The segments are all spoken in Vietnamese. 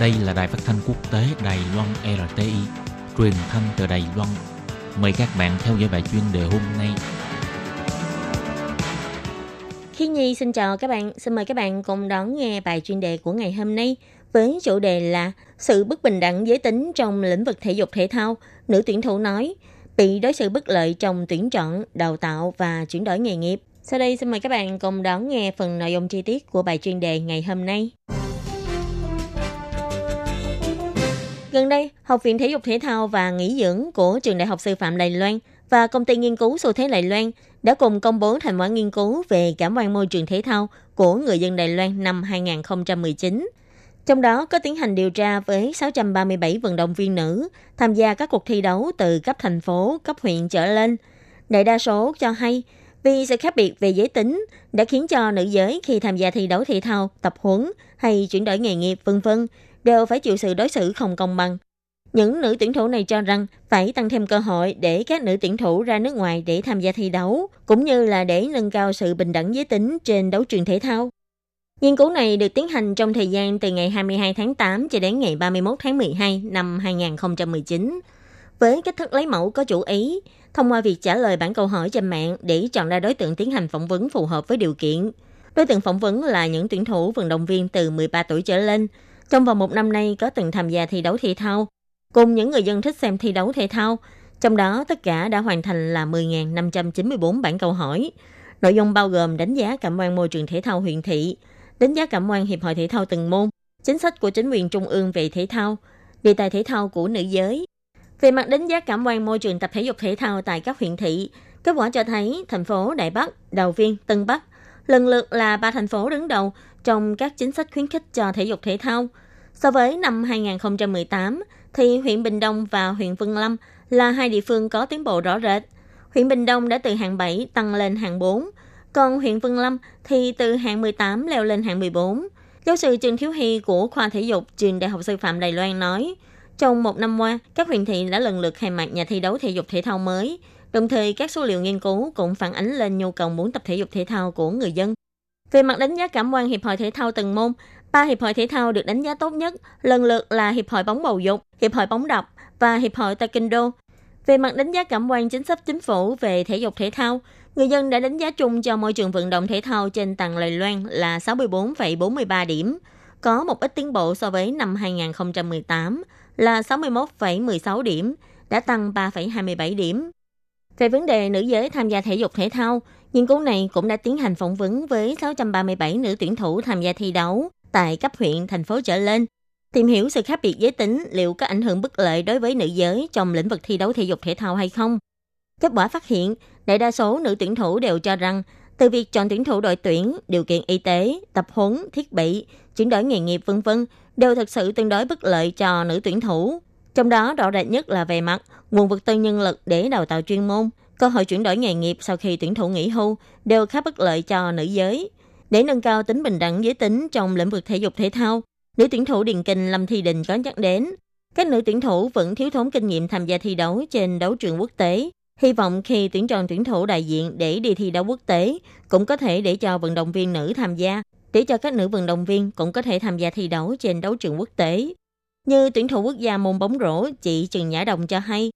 Đây là đài phát thanh quốc tế Đài Loan RTI, truyền thanh từ Đài Loan. Mời các bạn theo dõi bài chuyên đề hôm nay. Khi Nhi xin chào các bạn, xin mời các bạn cùng đón nghe bài chuyên đề của ngày hôm nay với chủ đề là sự bất bình đẳng giới tính trong lĩnh vực thể dục thể thao. Nữ tuyển thủ nói bị đối xử bất lợi trong tuyển chọn, đào tạo và chuyển đổi nghề nghiệp. Sau đây xin mời các bạn cùng đón nghe phần nội dung chi tiết của bài chuyên đề ngày hôm nay. Gần đây, Học viện Thể dục Thể thao và Nghỉ dưỡng của Trường Đại học Sư phạm Đài Loan và Công ty Nghiên cứu Xu thế Đài Loan đã cùng công bố thành quả nghiên cứu về cảm quan môi trường thể thao của người dân Đài Loan năm 2019. Trong đó có tiến hành điều tra với 637 vận động viên nữ tham gia các cuộc thi đấu từ cấp thành phố, cấp huyện trở lên. Đại đa số cho hay vì sự khác biệt về giới tính đã khiến cho nữ giới khi tham gia thi đấu thể thao, tập huấn hay chuyển đổi nghề nghiệp vân vân đều phải chịu sự đối xử không công bằng. Những nữ tuyển thủ này cho rằng phải tăng thêm cơ hội để các nữ tuyển thủ ra nước ngoài để tham gia thi đấu, cũng như là để nâng cao sự bình đẳng giới tính trên đấu trường thể thao. Nghiên cứu này được tiến hành trong thời gian từ ngày 22 tháng 8 cho đến ngày 31 tháng 12 năm 2019. Với cách thức lấy mẫu có chủ ý, thông qua việc trả lời bản câu hỏi trên mạng để chọn ra đối tượng tiến hành phỏng vấn phù hợp với điều kiện. Đối tượng phỏng vấn là những tuyển thủ vận động viên từ 13 tuổi trở lên, trong vòng một năm nay có từng tham gia thi đấu thể thao, cùng những người dân thích xem thi đấu thể thao, trong đó tất cả đã hoàn thành là 10.594 bản câu hỏi. Nội dung bao gồm đánh giá cảm quan môi trường thể thao huyện thị, đánh giá cảm quan hiệp hội thể thao từng môn, chính sách của chính quyền trung ương về thể thao, đề tài thể thao của nữ giới. Về mặt đánh giá cảm quan môi trường tập thể dục thể thao tại các huyện thị, kết quả cho thấy thành phố Đại Bắc, Đào Viên, Tân Bắc lần lượt là ba thành phố đứng đầu trong các chính sách khuyến khích cho thể dục thể thao. So với năm 2018, thì huyện Bình Đông và huyện Vân Lâm là hai địa phương có tiến bộ rõ rệt. Huyện Bình Đông đã từ hạng 7 tăng lên hạng 4, còn huyện Vân Lâm thì từ hạng 18 leo lên hạng 14. Giáo sư Trương Thiếu Hy của khoa thể dục trường Đại học Sư phạm Đài Loan nói, trong một năm qua, các huyện thị đã lần lượt khai mạc nhà thi đấu thể dục thể thao mới, đồng thời các số liệu nghiên cứu cũng phản ánh lên nhu cầu muốn tập thể dục thể thao của người dân. Về mặt đánh giá cảm quan hiệp hội thể thao từng môn, ba hiệp hội thể thao được đánh giá tốt nhất lần lượt là hiệp hội bóng bầu dục, hiệp hội bóng đập và hiệp hội taekwondo. Về mặt đánh giá cảm quan chính sách chính phủ về thể dục thể thao, người dân đã đánh giá chung cho môi trường vận động thể thao trên toàn Lài Loan là 64,43 điểm, có một ít tiến bộ so với năm 2018 là 61,16 điểm, đã tăng 3,27 điểm. Về vấn đề nữ giới tham gia thể dục thể thao, nghiên cứu này cũng đã tiến hành phỏng vấn với 637 nữ tuyển thủ tham gia thi đấu tại cấp huyện, thành phố trở lên, tìm hiểu sự khác biệt giới tính liệu có ảnh hưởng bất lợi đối với nữ giới trong lĩnh vực thi đấu thể dục thể thao hay không. Kết quả phát hiện, đại đa số nữ tuyển thủ đều cho rằng từ việc chọn tuyển thủ đội tuyển, điều kiện y tế, tập huấn, thiết bị, chuyển đổi nghề nghiệp vân vân đều thực sự tương đối bất lợi cho nữ tuyển thủ. Trong đó rõ rệt nhất là về mặt nguồn vật tư nhân lực để đào tạo chuyên môn, cơ hội chuyển đổi nghề nghiệp sau khi tuyển thủ nghỉ hưu đều khá bất lợi cho nữ giới. Để nâng cao tính bình đẳng giới tính trong lĩnh vực thể dục thể thao, nữ tuyển thủ Điền Kinh Lâm Thi Đình có nhắc đến, các nữ tuyển thủ vẫn thiếu thốn kinh nghiệm tham gia thi đấu trên đấu trường quốc tế. Hy vọng khi tuyển chọn tuyển thủ đại diện để đi thi đấu quốc tế, cũng có thể để cho vận động viên nữ tham gia, để cho các nữ vận động viên cũng có thể tham gia thi đấu trên đấu trường quốc tế. Như tuyển thủ quốc gia môn bóng rổ, chị Trần Nhã Đồng cho hay,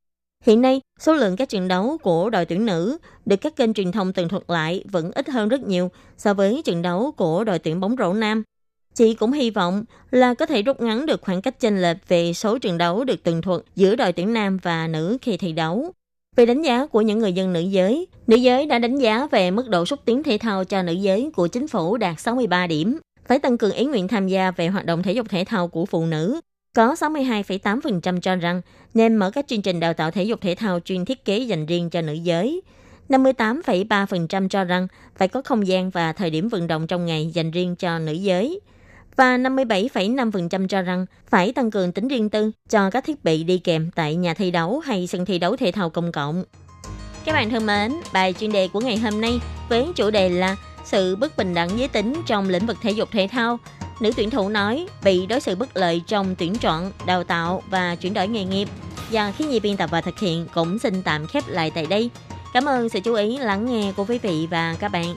hiện nay số lượng các trận đấu của đội tuyển nữ được các kênh truyền thông tường thuật lại vẫn ít hơn rất nhiều so với trận đấu của đội tuyển bóng rổ nam. Chị cũng hy vọng là có thể rút ngắn được khoảng cách chênh lệch về số trận đấu được tường thuật giữa đội tuyển nam và nữ khi thi đấu. Về đánh giá của những người dân nữ giới, nữ giới đã đánh giá về mức độ xúc tiến thể thao cho nữ giới của chính phủ đạt 63 điểm, phải tăng cường ý nguyện tham gia về hoạt động thể dục thể thao của phụ nữ. Có 62,8% cho rằng nên mở các chương trình đào tạo thể dục thể thao chuyên thiết kế dành riêng cho nữ giới. 58,3% cho rằng phải có không gian và thời điểm vận động trong ngày dành riêng cho nữ giới. Và 57,5% cho rằng phải tăng cường tính riêng tư cho các thiết bị đi kèm tại nhà thi đấu hay sân thi đấu thể thao công cộng. Các bạn thân mến, bài chuyên đề của ngày hôm nay với chủ đề là sự bất bình đẳng giới tính trong lĩnh vực thể dục thể thao. Nữ tuyển thủ nói bị đối xử bất lợi trong tuyển chọn, đào tạo và chuyển đổi nghề nghiệp. Và khi nhi biên tập và thực hiện cũng xin tạm khép lại tại đây. Cảm ơn sự chú ý lắng nghe của quý vị và các bạn.